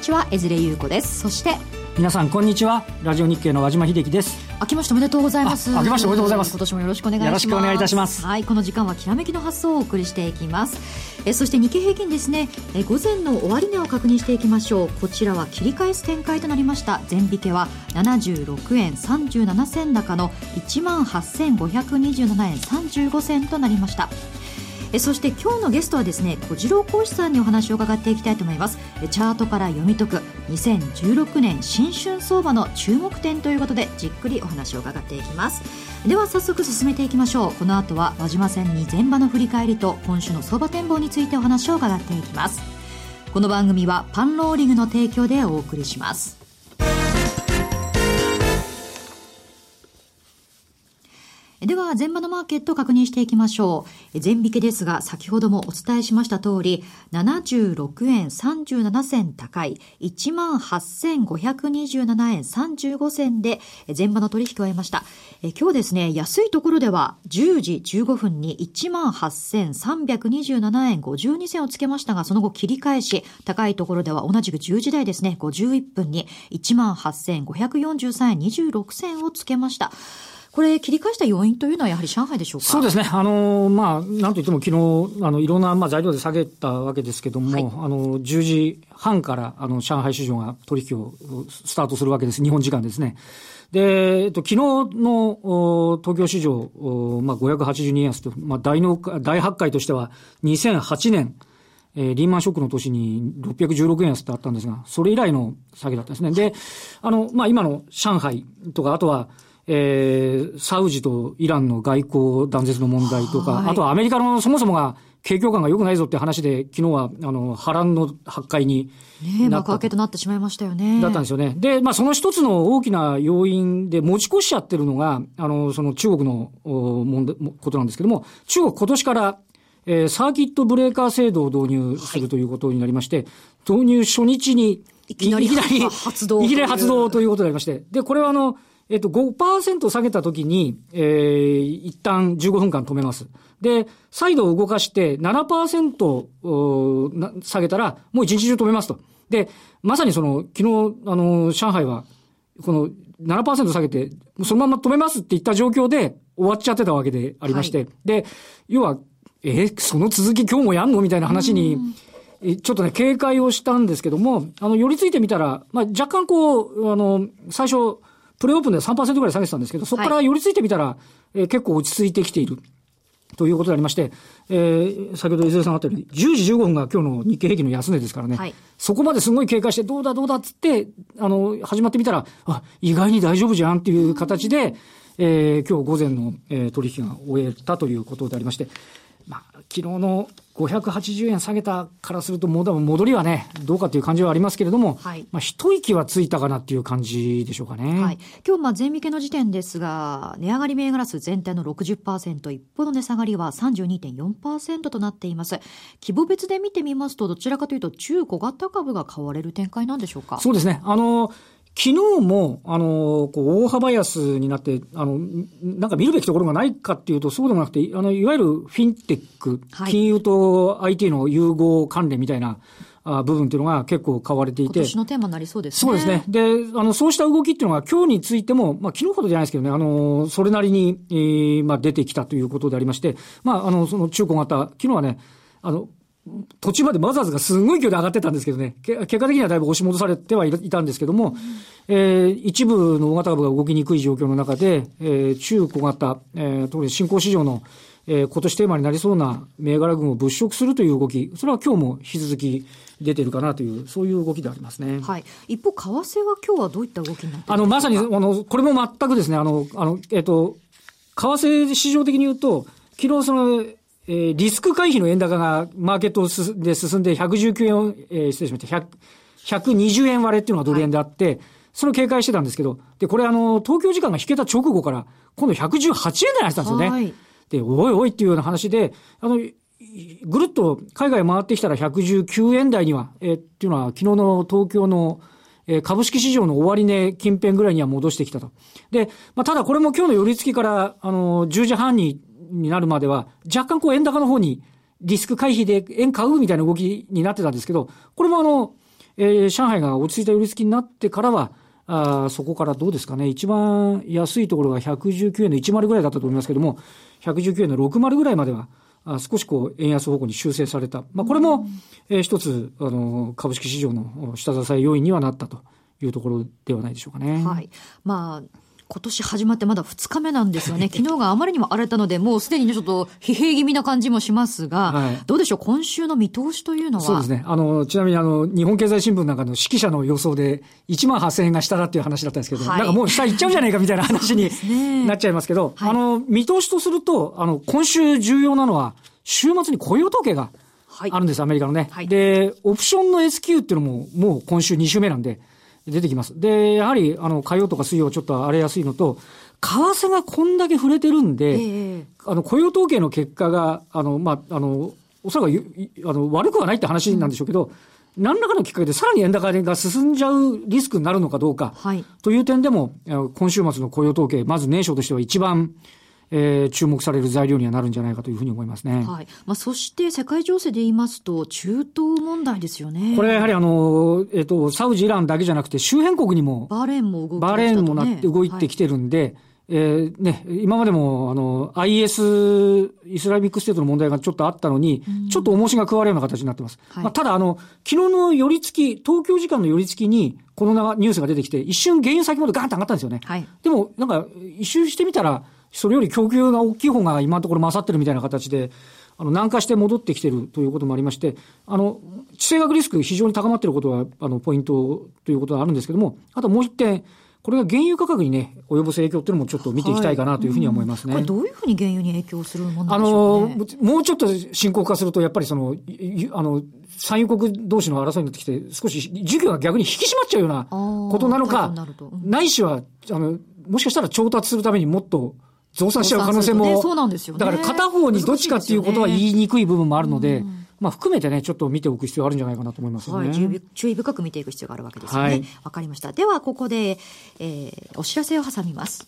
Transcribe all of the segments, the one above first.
ちは江連優子です。そして皆さんこんにちはラジオ日経の和島秀樹です。明けましておめでとうございます。明けましておめでとうございます。今年もよろしくお願いします。よろしくお願いいたします。はいこの時間はきらめきの発想をお送りしていきます。えそして日経平均ですね。え午前の終値を確認していきましょう。こちらは切り返す展開となりました。前引けは76円37銭高の1万8527円35銭となりましたえそして今日のゲストはですね小次郎講師さんにお話を伺っていきたいと思います。えチャートから読み解く2016年新春相場の注目点ということでじっくりお話を伺っていきます。では早速進めていきましょう。この後は輪島線に前場の振り返りと今週の相場展望についてお話を伺っていきます。この番組はパンローリングの提供でお送りします。では、前場のマーケットを確認していきましょう。前引けですが、先ほどもお伝えしました通り、76円37銭高い、18,527円35銭で、前場の取引を終えました。え今日ですね、安いところでは、10時15分に18,327円52銭をつけましたが、その後切り返し、高いところでは同じく10時台ですね、51分に18,543円26銭をつけました。これ、切り返した要因というのは、やはり上海でしょうか？そうですね、あのまあ、なんといっても昨日あのいろんな、まあ、材料で下げたわけですけれども、はい、あの10時半からあの上海市場が取引をスタートするわけです、日本時間ですね。で、えっと、昨日の東京市場、まあ、582円安と、まあ、大の大発会としては、2008年、えー、リーマンショックの年に616円安ってあったんですが、それ以来の下げだったんですね。で、あの、まあ、今の上海とか、あとは、えー、サウジとイランの外交断絶の問題とか、はい、あとはアメリカのそもそもが景況感が良くないぞって話で、昨日は、あの、波乱の発会にね幕開けとなってしまいましたよね。だったんですよね。で、まあ、その一つの大きな要因で持ち越しちゃってるのが、あの、その中国の問題、ことなんですけども、中国今年から、えー、サーキットブレーカー制度を導入するということになりまして、はい、導入初日に、いきなり発動。いきなり発動ということになりまして、で、これはあの、えっと、5%下げたときに、えー、一旦15分間止めます。で、再度動かして7%下げたら、もう一日中止めますと。で、まさにその、昨日、あの、上海は、この7%下げて、そのまま止めますって言った状況で終わっちゃってたわけでありまして、はい、で、要は、えー、その続き今日もやんのみたいな話に、ちょっとね、警戒をしたんですけども、あの、寄り付いてみたら、まあ、若干こう、あの、最初、プレオープンで3%ぐらい下げてたんですけど、そこから寄り付いてみたら、はい、えー、結構落ち着いてきている。ということでありまして、えー、先ほど伊勢さんあったように、10時15分が今日の日経平均の安値ですからね、はい、そこまですごい警戒して、どうだどうだっつって、あの、始まってみたら、あ、意外に大丈夫じゃんっていう形で、えー、今日午前の、えー、取引が終えたということでありまして、まあ、昨日の580円下げたからすると、もう戻りはね、どうかという感じはありますけれども、はい、まあ、一息はついたかなっていう感じでしょうかね。はい。今日、まあ、前引けの時点ですが、値上がり銘柄数全体の60%、一方の値下がりは32.4%となっています。規模別で見てみますと、どちらかというと、中小型株が買われる展開なんでしょうか？そうですね。あの、昨日も、あの、こう、大幅安になって、あの、なんか見るべきところがないかっていうと、そうでもなくて、あの、いわゆるフィンテック、はい、金融と IT の融合関連みたいな、あ部分っていうのが結構買われていて。今年のテーマになりそうですね。そうですね。で、あの、そうした動きっていうのが今日についても、まあ、昨日ほどじゃないですけどね、あの、それなりに、えー、まあ、出てきたということでありまして、まあ、あの、その中古型、昨日はね、あの、途中までマザーズがすごい勢いで上がってたんですけどね、結果的にはだいぶ押し戻されてはいたんですけども、うん、えー、一部の大型株が動きにくい状況の中で、えー、中小型、えー、特に新興市場の、えー、今年テーマになりそうな銘柄群を物色するという動き、それは今日も引き続き出てるかなという、そういう動きでありますね。はい。一方、為替は今日はどういった動きになってあの、まさに、あの、これも全くですね、あの、あの、えっ、ー、と、為替市場的に言うと、昨日その、えー、リスク回避の円高がマーケットで進んで119円、えー、失礼しました、120円割れっていうのがドル円であって、はい、それを警戒してたんですけど、で、これあの、東京時間が引けた直後から、今度118円台にしたんですよね。はい、で、おいおいっていうような話で、あの、ぐるっと海外回ってきたら119円台には、えー、っていうのは昨日の東京のえ株式市場の終値近辺ぐらいには戻してきたと。で、まあ、ただこれも今日の寄り付きから、あの、10時半にになるまでは、若干こう円高の方にリスク回避で円買うみたいな動きになってたんですけど、これもあの、えー、上海が落ち着いた寄り付きになってからは、あそこからどうですかね、一番安いところが119円の10ぐらいだったと思いますけども、119円の60ぐらいまでは、あ少しこう、円安方向に修正された。まあ、これも、えー、一つ、あの、株式市場の下支え要因にはなったというところではないでしょうかね。はい。まあ、今年始まってまだ2日目なんですよね。昨日があまりにも荒れたので、もうすでにね、ちょっと疲弊気味な感じもしますが、はい、どうでしょう、今週の見通しというのは？そうですね。あの、ちなみにあの、日本経済新聞なんかの指揮者の予想で、1万8000円が下だっていう話だったんですけど、はい、なんかもう下行っちゃうじゃないかみたいな話に なっちゃいますけど、はい、あの、見通しとすると、あの、今週重要なのは、週末に雇用統計があるんです、アメリカのね。で、オプションの S q っていうのも、もう今週2週目なんで、出てきます。で、やはり、あの、火曜とか水曜ちょっと荒れやすいのと、為替がこんだけ触れてるんで、えー、あの、雇用統計の結果が、あの、まあ、あの、おそらく、あの、悪くはないって話なんでしょうけど、うん、何らかのきっかけでさらに円高が進んじゃうリスクになるのかどうか、はい、という点でも、今週末の雇用統計、まず年初としては一番、えー、注目される材料にはなるんじゃないかというふうに思いますね。はい。まあ、そして世界情勢で言いますと、中東問題ですよね。これはやはりあの、えっ、ー、と、サウジ、イランだけじゃなくて、周辺国にも、バーレーンも動いて、ね、バーレーンもなって動いてきてるんで、はいえー、ね、今までも、あの、IS、イスラミックステートの問題がちょっとあったのに、うん、ちょっと重しが加わるような形になってます。はい、まあ、ただ、あの、昨日の寄り付き、東京時間の寄り付きに、このニュースが出てきて、一瞬原油先までガーンと上がったんですよね。はい、でも、なんか、一周してみたら、それより供給が大きい方が今のところ勝ってるみたいな形で、あの、軟化して戻ってきてるということもありまして、あの、地政学リスク非常に高まっていることは、あの、ポイントということはあるんですけども、あともう一点、これが原油価格にね、及ぼす影響っていうのもちょっと見ていきたいかなというふうには思いますね。はいうん、これどういうふうに原油に影響するものなんでしょう、ね、あの、もうちょっと深刻化すると、やっぱりその、あの、産油国同士の争いになってきて、少し需給が逆に引き締まっちゃうようなことなのか、ないしは、あの、もしかしたら調達するためにもっと、増産しちゃう可能性も、そうなんですよ、ね、だから片方にどっちかっていうことは言いにくい部分もあるので、まあ含めてね、ちょっと見ておく必要あるんじゃないかなと思いますね。はい、注意深く見ていく必要があるわけですよね。わ、はい、かりました。では、ここで、えー、お知らせを挟みます。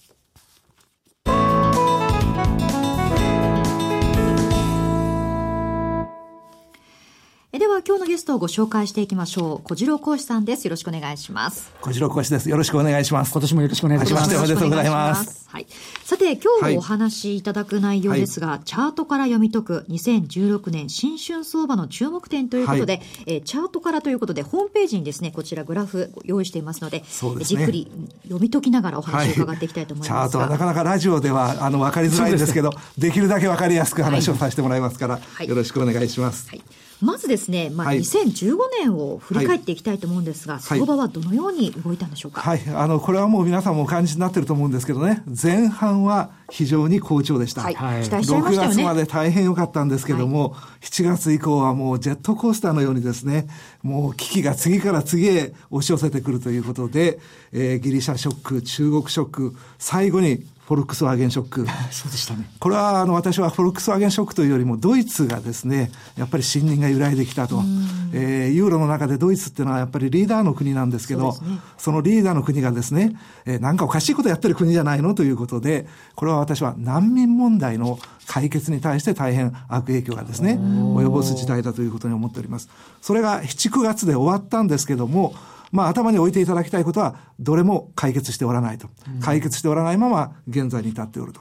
えでは今日のゲストをご紹介していきましょう。小次郎講師さんです。よろしくお願いします。小次郎講師です。よろしくお願いします。今年もよろしくお願いします。おめでとうございます。はい。さて、今日お話しいただく内容ですが、はい、チャートから読み解く2016年新春相場の注目点ということで、はい、えー、チャートからということで、ホームページにですね、こちらグラフ用意していますので、でね、じっくり読み解きながらお話を伺っていきたいと思います、はい、チャートはなかなかラジオではあの分かりづらいんですけど、できるだけ分かりやすく話をさせてもらいますから、よろしくお願いします。はいまずですね、まあ、2015年を振り返っていきたいと思うんですが、はい、相場はどのように動いたんでしょうか？はい、あの、これはもう皆さんもお感じになってると思うんですけどね、前半は非常に好調でした。はい、期待しちゃいましたよね。6月まで大変良かったんですけども、はい、7月以降はもうジェットコースターのようにですね、もう危機が次から次へ押し寄せてくるということで、えー、ギリシャショック、中国ショック、最後にフォルクスワーゲンショック。そうでしたね。これは、あの、私はフォルクスワーゲンショックというよりも、ドイツがですね、やっぱり信任が揺らいできたと。えー、ユーロの中でドイツっていうのはやっぱりリーダーの国なんですけど、そ、ね,、のリーダーの国がですね、えー、なんかおかしいことやってる国じゃないの？ということで、これは私は難民問題の解決に対して大変悪影響がですね、及ぼす事態だということに思っております。それが7、9月で終わったんですけども、まあ頭に置いていただきたいことは、どれも解決しておらないと。解決しておらないまま現在に至っておると。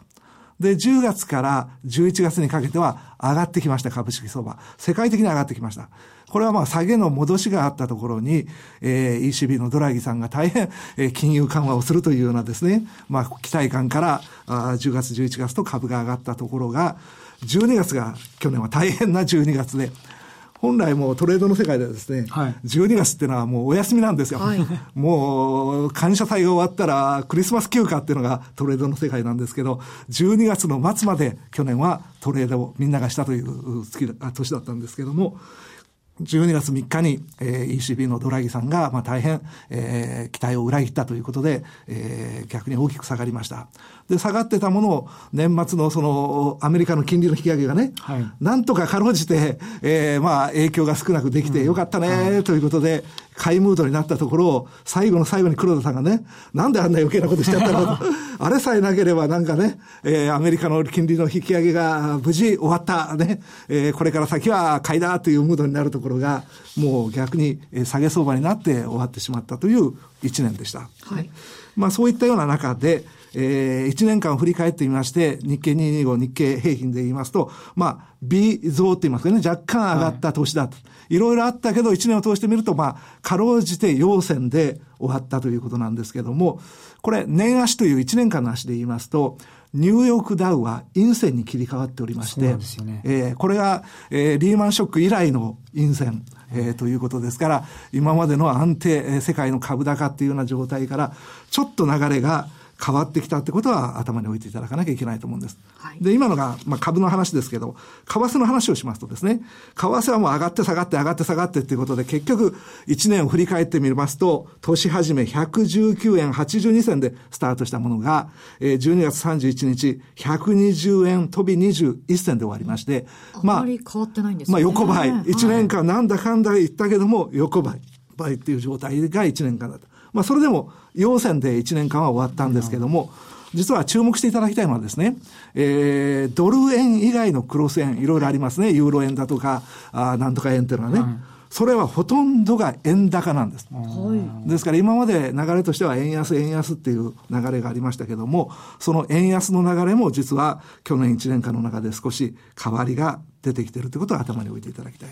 で、10月から11月にかけては上がってきました、株式相場。世界的に上がってきました。これはまあ下げの戻しがあったところに、えー、ECB のドラギさんが大変、えー、金融緩和をするというようなですね、まあ期待感からあ10月、11月と株が上がったところが、12月が去年は大変な12月で、本来もうトレードの世界ではですね、はい、12月っていうのはもうお休みなんですよ。はい、もう感謝祭が終わったらクリスマス休暇っていうのがトレードの世界なんですけど、12月の末まで去年はトレードをみんながしたという月年だったんですけども、12月3日に、えー、ECB のドラギさんが、まあ、大変、えー、期待を裏切ったということで、えー、逆に大きく下がりました。で、下がってたものを年末のそのアメリカの金利の引き上げがね、はい、なんとかかろうじて、えー、まあ影響が少なくできてよかったね、ということで、買いムードになったところを、最後の最後に黒田さんがね、なんであんな余計なことしちゃったの？あれさえなければなんかね、えー、アメリカの金利の引き上げが無事終わった、ね、えー、これから先は買いだというムードになるところが、もう逆に下げ相場になって終わってしまったという一年でした。はい。まあそういったような中で、えー、1年間を振り返ってみまして、日経225、日経平均で言いますと、まあ、微増って言いますかね、若干上がった年だと。はい、いろいろあったけど、1年を通してみると、まあ、かろうじて陽線で終わったということなんですけども、これ、年足という1年間の足で言いますと、ニューヨークダウは陰線に切り替わっておりまして、ね、えー、これが、えー、リーマンショック以来の陰線、えー、ということですから、今までの安定、世界の株高っていうような状態から、ちょっと流れが、変わってきたってことは頭に置いていただかなきゃいけないと思うんです。はい、で、今のが、まあ、株の話ですけど、為替の話をしますとですね、為替はもう上がって下がって上がって下がってっていうことで、結局、1年を振り返ってみますと、年始め119円82銭でスタートしたものが、えー、12月31日、120円飛び21銭で終わりまして、まあ、あまり変わってないんですね。まあ、横ばい。1年間なんだかんだ言ったけども、横ばい。倍っていう状態が1年間だった。まあ、それでも、陽線で1年間は終わったんですけども、実は注目していただきたいのはですね、えー、ドル円以外のクロス円、いろいろありますね。ユーロ円だとか、あなんとか円っていうのはね。はい、それはほとんどが円高なんです。はい、ですから今まで流れとしては円安、円安っていう流れがありましたけども、その円安の流れも実は去年1年間の中で少し変わりが出てきているということを頭に置いていただきたい。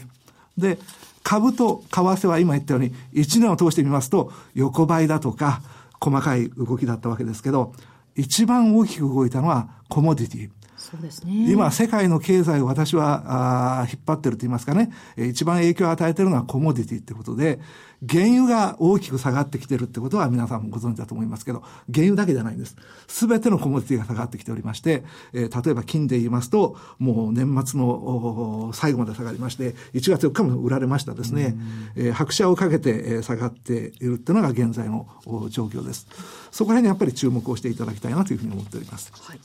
で、株と為替は今言ったように、1年を通してみますと、横ばいだとか、細かい動きだったわけですけど、一番大きく動いたのはコモディティ。そうですね。今、世界の経済を私は、あ引っ張ってると言いますかね、一番影響を与えているのはコモディティってことで、原油が大きく下がってきてるってことは皆さんもご存知だと思いますけど、原油だけじゃないんです。すべてのコモディティが下がってきておりまして、えー、例えば金で言いますと、もう年末の最後まで下がりまして、1月4日も売られましたですね。えー、拍車をかけて下がっているっていうのが現在の状況です。そこら辺にやっぱり注目をしていただきたいなというふうに思っております。はい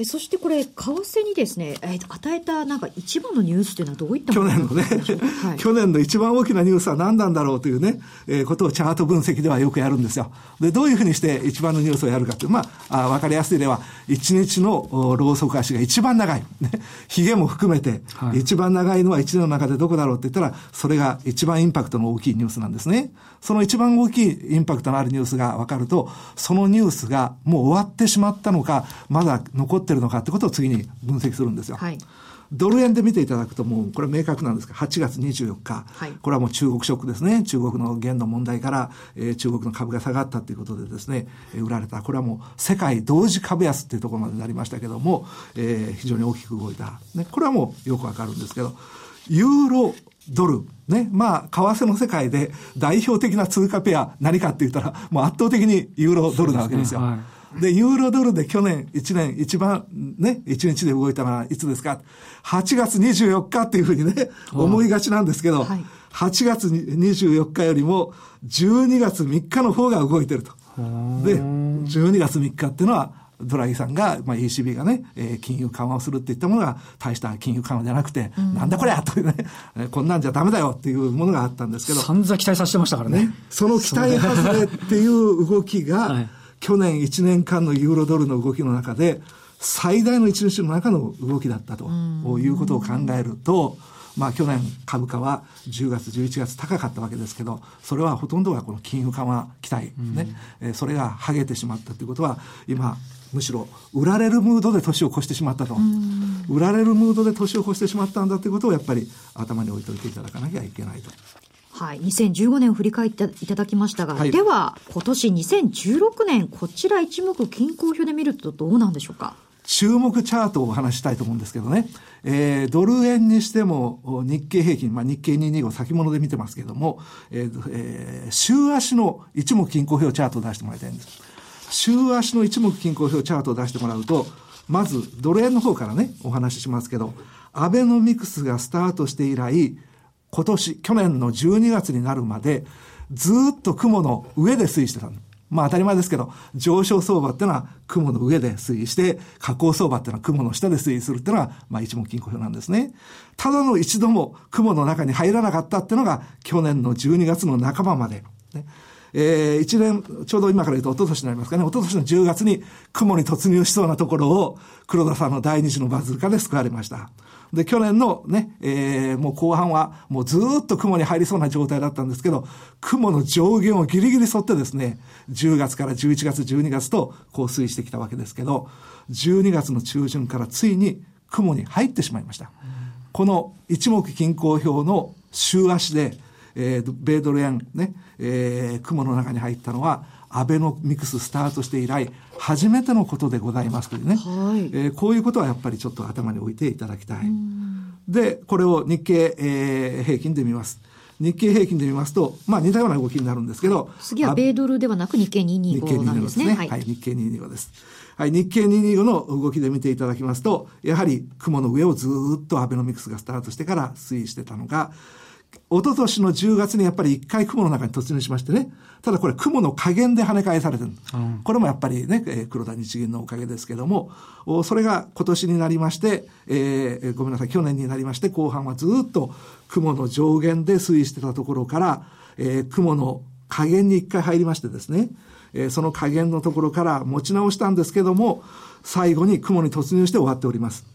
えそしてこれ、為替にですね、え与えたなんか一番のニュースというのはどういった去年のね、はい、去年の一番大きなニュースは何なんだろうというね、えー、ことをチャート分析ではよくやるんですよ。で、どういうふうにして一番のニュースをやるかという、まあ、あ分かりやすいでは、一日のローソク足が一番長い。ね、髭も含めて、一番長いのは一年の中でどこだろうって言ったら、それが一番インパクトの大きいニュースなんですね。その一番大きいインパクトのあるニュースが分かると、そのニュースがもう終わってしまったのか、まだ残ってるのかってことを次に分析するんですよ。はいドル円で見ていただくともうこれ明確なんですが8月24日、はい、これはもう中国ショックですね中国の元の問題から、えー、中国の株が下がったということでですね、えー、売られたこれはもう世界同時株安っていうところまでなりましたけども、えー、非常に大きく動いた、ね、これはもうよくわかるんですけどユーロドル。ね。まあ、為替の世界で代表的な通貨ペア何かって言ったら、もう圧倒的にユーロドルなわけですよ。で、ユーロドルで去年1年一番ね、1日で動いたのはいつですか ?8 月24日っていうふうにね、思いがちなんですけど、はい、8月24日よりも12月3日の方が動いてると。で、12月3日っていうのは、ドラギさんが、まあ、ECB がね、えー、金融緩和をするっていったものが大した金融緩和じゃなくて、うん、なんだこれやというね、こんなんじゃダメだよっていうものがあったんですけど。散々期待させてましたからね。ねその期待外れっていう動きが、はい去年1年間のユーロドルの動きの中で、最大の一日の中の動きだったということを考えると、まあ去年株価は10月、11月高かったわけですけど、それはほとんどがこの金融緩和期待ね、えそれが剥げてしまったということは、今、むしろ売られるムードで年を越してしまったと。売られるムードで年を越してしまったんだということをやっぱり頭に置いておいていただかなきゃいけないと。はい、2015年を振り返っていただきましたが、はい、では今年2016年こちら一目均衡表で見るとどうなんでしょうか？注目チャートをお話したいと思うんですけどね、えー、ドル円にしても日経平均、まあ、日経225先物で見てますけども、えーえー、週足の一目均衡表チャートを出してもらいたいんです。週足の一目均衡表チャートを出してもらうと、まずドル円の方からね、お話ししますけど、アベノミクスがスタートして以来、今年、去年の12月になるまで、ずっと雲の上で推移してた。まあ当たり前ですけど、上昇相場っていうのは雲の上で推移して、下降相場っていうのは雲の下で推移するっていうのは、まあ一目金庫表なんですね。ただの一度も雲の中に入らなかったっていうのが、去年の12月の半ばまで。ねえー、1年、ちょうど今から言うと一昨年になりますかね、一昨年の10月に雲に突入しそうなところを、黒田さんの第二次のバズル化で救われました。で、去年のね、えー、もう後半はもうずっと雲に入りそうな状態だったんですけど、雲の上限をギリギリ沿ってですね、10月から11月、12月とこう推移してきたわけですけど、12月の中旬からついに雲に入ってしまいました。この一目均衡表の週足で、えー、米ドル円ね、えー、雲の中に入ったのは、アベノミクススタートして以来、初めてのことでございますというね、はい、えー、こういうことはやっぱりちょっと頭に置いていただきたい。で、これを日経、えー、平均で見ます。日経平均で見ますと、まあ似たような動きになるんですけど。次は米ドルではなく日経225なんですね。ですね。はい、日経225です。はい、日経225の動きで見ていただきますと、やはり雲の上をずっとアベノミクスがスタートしてから推移してたのが、一昨年の10月にやっぱり一回雲の中に突入しましてね。ただこれ雲の加減で跳ね返されてる。うん、これもやっぱりね、黒田日銀のおかげですけども、それが今年になりまして、えー、ごめんなさい、去年になりまして、後半はずっと雲の上限で推移してたところから、えー、雲の加減に一回入りましてですね、えー、その加減のところから持ち直したんですけども、最後に雲に突入して終わっております。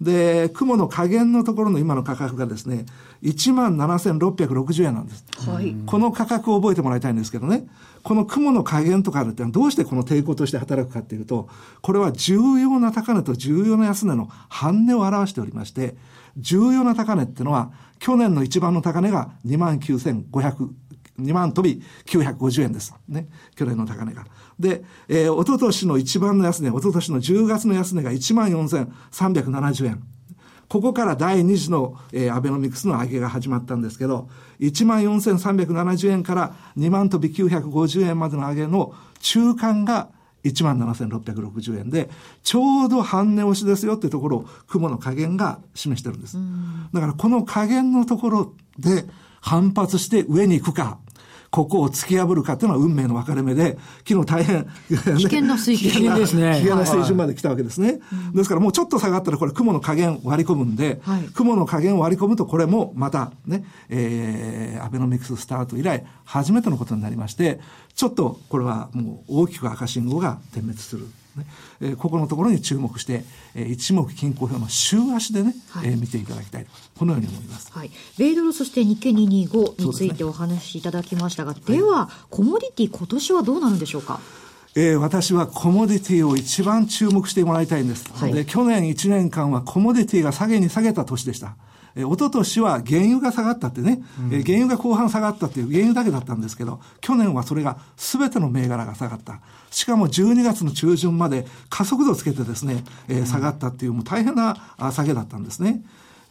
で、雲の加減のところの今の価格がですね、17,660円なんです。はい。この価格を覚えてもらいたいんですけどね、この雲の加減とかあるってのはどうしてこの抵抗として働くかっていうと、これは重要な高値と重要な安値の半値を表しておりまして、重要な高値っていうのは、去年の一番の高値が29,500 2万飛び950円です。ね。去年の高値が。で、えー、おととしの一番の安値、おととしの10月の安値が1万4370円。ここから第2次の、えー、アベノミクスの上げが始まったんですけど、1万4370円から2万飛び950円までの上げの中間が1万7660円で、ちょうど半値押しですよっていうところを雲の加減が示してるんです。だからこの加減のところで反発して上に行くか、ここを突き破るかっていうのは運命の分かれ目で、昨日大変、危険な水準。危険ですね。危険な水準まで来たわけですね。ですからもうちょっと下がったらこれ雲の加減割り込むんで、はい、雲の加減割り込むとこれもまたね、えー、アベノミクススタート以来初めてのことになりまして、ちょっとこれはもう大きく赤信号が点滅する。ねえー、ここのところに注目して、えー、一目均衡表の週足でね、はい、えー、見ていただきたいこのように思います。はい。米ドルそして日経225についてお話しいただきましたが、でね、では、コモディティ今年はどうなるんでしょうか？えー、私はコモディティを一番注目してもらいたいんです。はい、で、去年1年間はコモディティが下げに下げた年でした。えー、一昨年は原油が下がったってね、うん、えー、原油が後半下がったっていう原油だけだったんですけど、去年はそれが全ての銘柄が下がった。しかも12月の中旬まで加速度をつけてですね、えー、下がったっていうもう大変な下げだったんですね。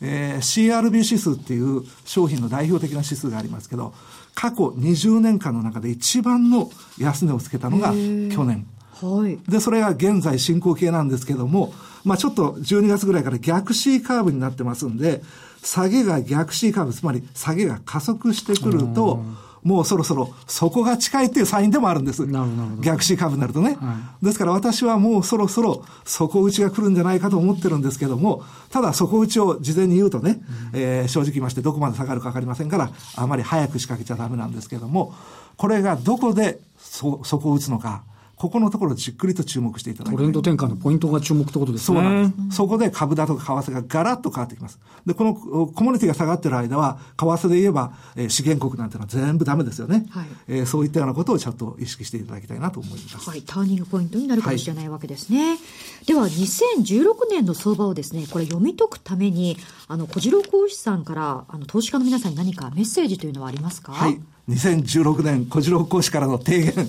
えー、CRB 指数っていう商品の代表的な指数がありますけど、過去20年間の中で一番の安値をつけたのが去年。はい。で、それが現在進行形なんですけども、まあちょっと12月ぐらいから逆 C カーブになってますんで、下げが逆 C カーブ、つまり下げが加速してくると、もうそろそろ底が近いっていうサインでもあるんです。逆 C 株になるとね、はい。ですから私はもうそろそろ底打ちが来るんじゃないかと思ってるんですけども、ただ底打ちを事前に言うとね、うん、えー、正直言いましてどこまで下がるかわかりませんから、あまり早く仕掛けちゃダメなんですけども、これがどこでそ底を打つのか、ここのところじっくりと注目していただきトレンド転換のポイントが注目ってことですね。そうなんです。そこで株だとか為替がガラッと変わってきます。で、このコモディティが下がってる間は、為替で言えば、えー、資源国なんてのは全部ダメですよね。はい、えー、そういったようなことをちゃんと意識していただきたいなと思います。はい、ターニングポイントになるかもしれないわけですね。はい、では、2016年の相場をですね、これ読み解くために、あの、小次郎講師さんから、あの、投資家の皆さんに何かメッセージというのはありますか？はい。2016年小次郎講師からの提言。はい。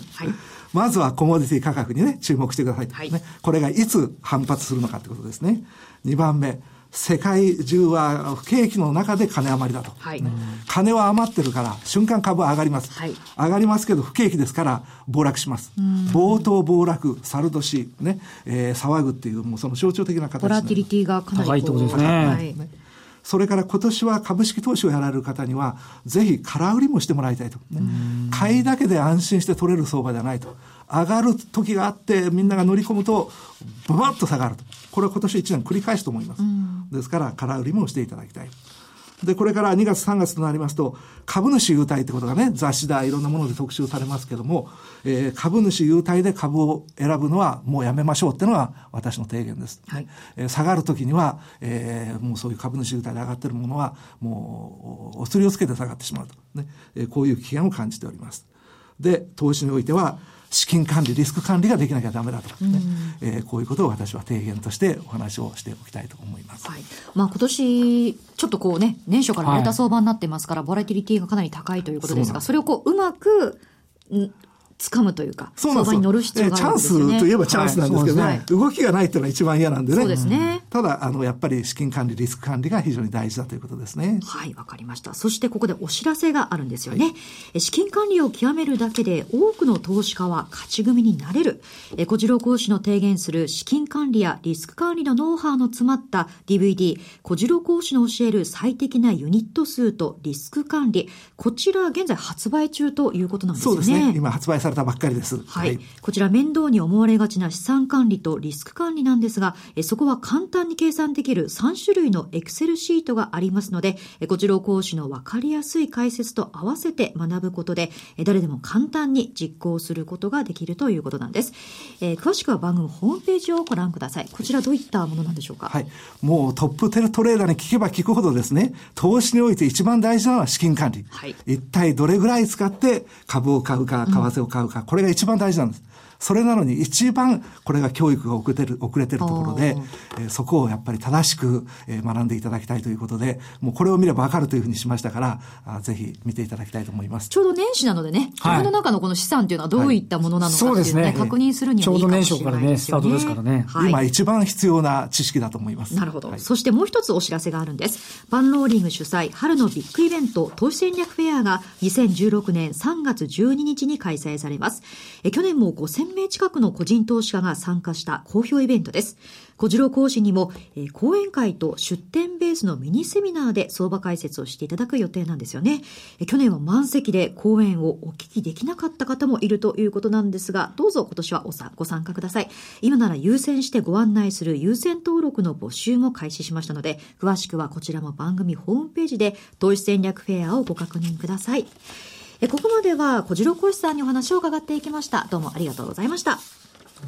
まずはコモディティ価格にね、注目してください、はい、ね。これがいつ反発するのかってことですね。2番目、世界中は不景気の中で金余りだと。はい、金は余ってるから、瞬間株は上がります。はい、上がりますけど、不景気ですから、暴落します。暴騰暴落、猿年、ね、えー、騒ぐっていう、もうその象徴的な形ボラティリティがかなり高いってことですね。はい、ねそれから今年は株式投資をやられる方には、ぜひ空売りもしてもらいたいと、ね。買いだけで安心して取れる相場ではないと。上がる時があって、みんなが乗り込むと、ババッと下がると。これは今年1年繰り返すと思います。ですから、空売りもしていただきたい。で、これから2月3月となりますと、株主優待ってことがね、雑誌だ、いろんなもので特集されますけども、えー、株主優待で株を選ぶのはもうやめましょうっていうのが私の提言です。はい、えー、下がるときには、えー、もうそういう株主優待で上がってるものは、もう、お釣りをつけて下がってしまうと。ね、えー、こういう危険を感じております。で、投資においては、資金管理、リスク管理ができなきゃダメだと、ね、うん、えー、こういうことを私は提言としてお話をしておきたいと思います。はい。まあ今年、ちょっとこうね、年初から荒れた相場になってますから、はい、ボラティリティがかなり高いということですが、それをこう、うまく、掴むというか、そう相場に乗る必要があるんですよ、ね、チャンスといえばチャンスなんですけどね、はい、動きがないっていうのは一番嫌なんでね。そうですね。ただ、あの、やっぱり資金管理、リスク管理が非常に大事だということですね。はい、わかりました。そしてここでお知らせがあるんですよね。はい、資金管理を極めるだけで多くの投資家は勝ち組になれる。え小次郎講師の提言する資金管理やリスク管理のノウハウの詰まった DVD、小次郎講師の教える最適なユニット数とリスク管理。こちら現在発売中ということなんですよね。そうですね。今発売されたばっかりです。はい。こちら面倒に思われがちな資産管理とリスク管理なんですが、そこは簡単に計算できる3種類のエクセルシートがありますので、こちら講師のわかりやすい解説と合わせて学ぶことで、誰でも簡単に実行することができるということなんです。えー、詳しくは番組ホームページをご覧ください。こちらどういったものなんでしょうか？はい。もうトップテルトレーダーに聞けば聞くほどですね、投資において一番大事なのは資金管理。はい。一体どれぐらい使って株を買うか、為替を買うか、うん、これが一番大事なんです。それなのに一番これが教育が遅れてる、遅れてるところで、えー、そこをやっぱり正しく、えー、学んでいただきたいということで、もうこれを見ればわかるというふうにしましたから、あぜひ見ていただきたいと思います。ちょうど年始なのでね、自分の中のこの資産というのはどういったものなのかっていうね、はい、確認するにはいいかもしれないですよね。ちょうど年初からね、スタートですからね。はい、今一番必要な知識だと思います。なるほど。はい、そしてもう一つお知らせがあるんです。パンローリング主催、春のビッグイベント、投資戦略フェアが2016年3月12日に開催されます。え去年も5000名近くの個人人投資家が参加した好評イベントです。小次郎講師にも、えー、講演会と出展ベースのミニセミナーで相場解説をしていただく予定なんですよね。えー、去年は満席で講演をお聞きできなかった方もいるということなんですが、どうぞ今年はおさご参加ください。今なら優先してご案内する優先登録の募集も開始しましたので、詳しくはこちらも番組ホームページで投資戦略フェアをご確認ください。えここまでは小次郎講師さんにお話を伺っていきました。どうもありがとうございました。あ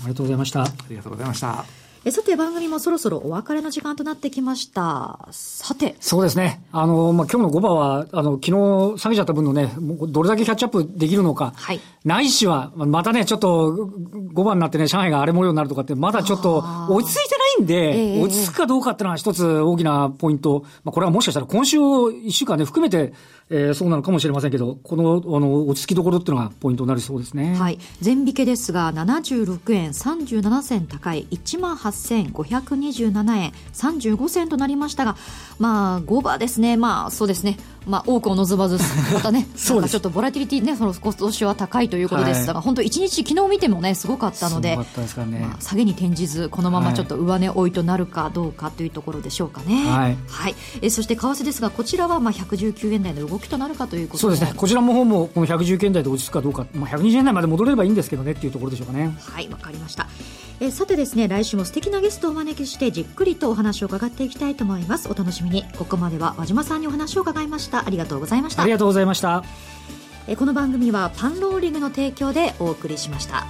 りがとうございました。ありがとうございました。えさて番組もそろそろお別れの時間となってきました。さて。そうですね。あの、まあ、今日の5番は、あの、昨日下げちゃった分のね、どれだけキャッチアップできるのか。はい。ないしは、またね、ちょっと5番になってね、上海が荒れ模様になるとかって、まだちょっと落ち着いてないんで、落ち着くかどうかっていうのは一つ大きなポイント。まあ、これはもしかしたら今週1週間ね、含めて、えー、そうなのかもしれませんけど、この、あの、落ち着きどころっていうのがポイントになりそうですね。はい。全引けですが、76円37銭高い、18,527円35銭となりましたが、まあ、5番ですね。まあ、そうですね。まあ、多くを望まず、またね、なんかちょっとボラティリティね、その今年は高いということですが、はい、本当一日、昨日見てもね、すごかったので、でねまあ、下げに転じず、このままちょっと上値追いとなるかどうかというところでしょうかね。はい。はい、えそして為替ですが、こちらはまあ119円台の動きとなるかということ。そうですね、こちらの方もこの119円台で落ち着くかどうか、まあ、120円台まで戻れればいいんですけどねっていうところでしょうかね。はい、わかりました。えさてですね来週も素敵なゲストをお招きしてじっくりとお話を伺っていきたいと思います。お楽しみに。ここまでは和島さんにお話を伺いました。ありがとうございました。ありがとうございました。えこの番組はパンローリングの提供でお送りしました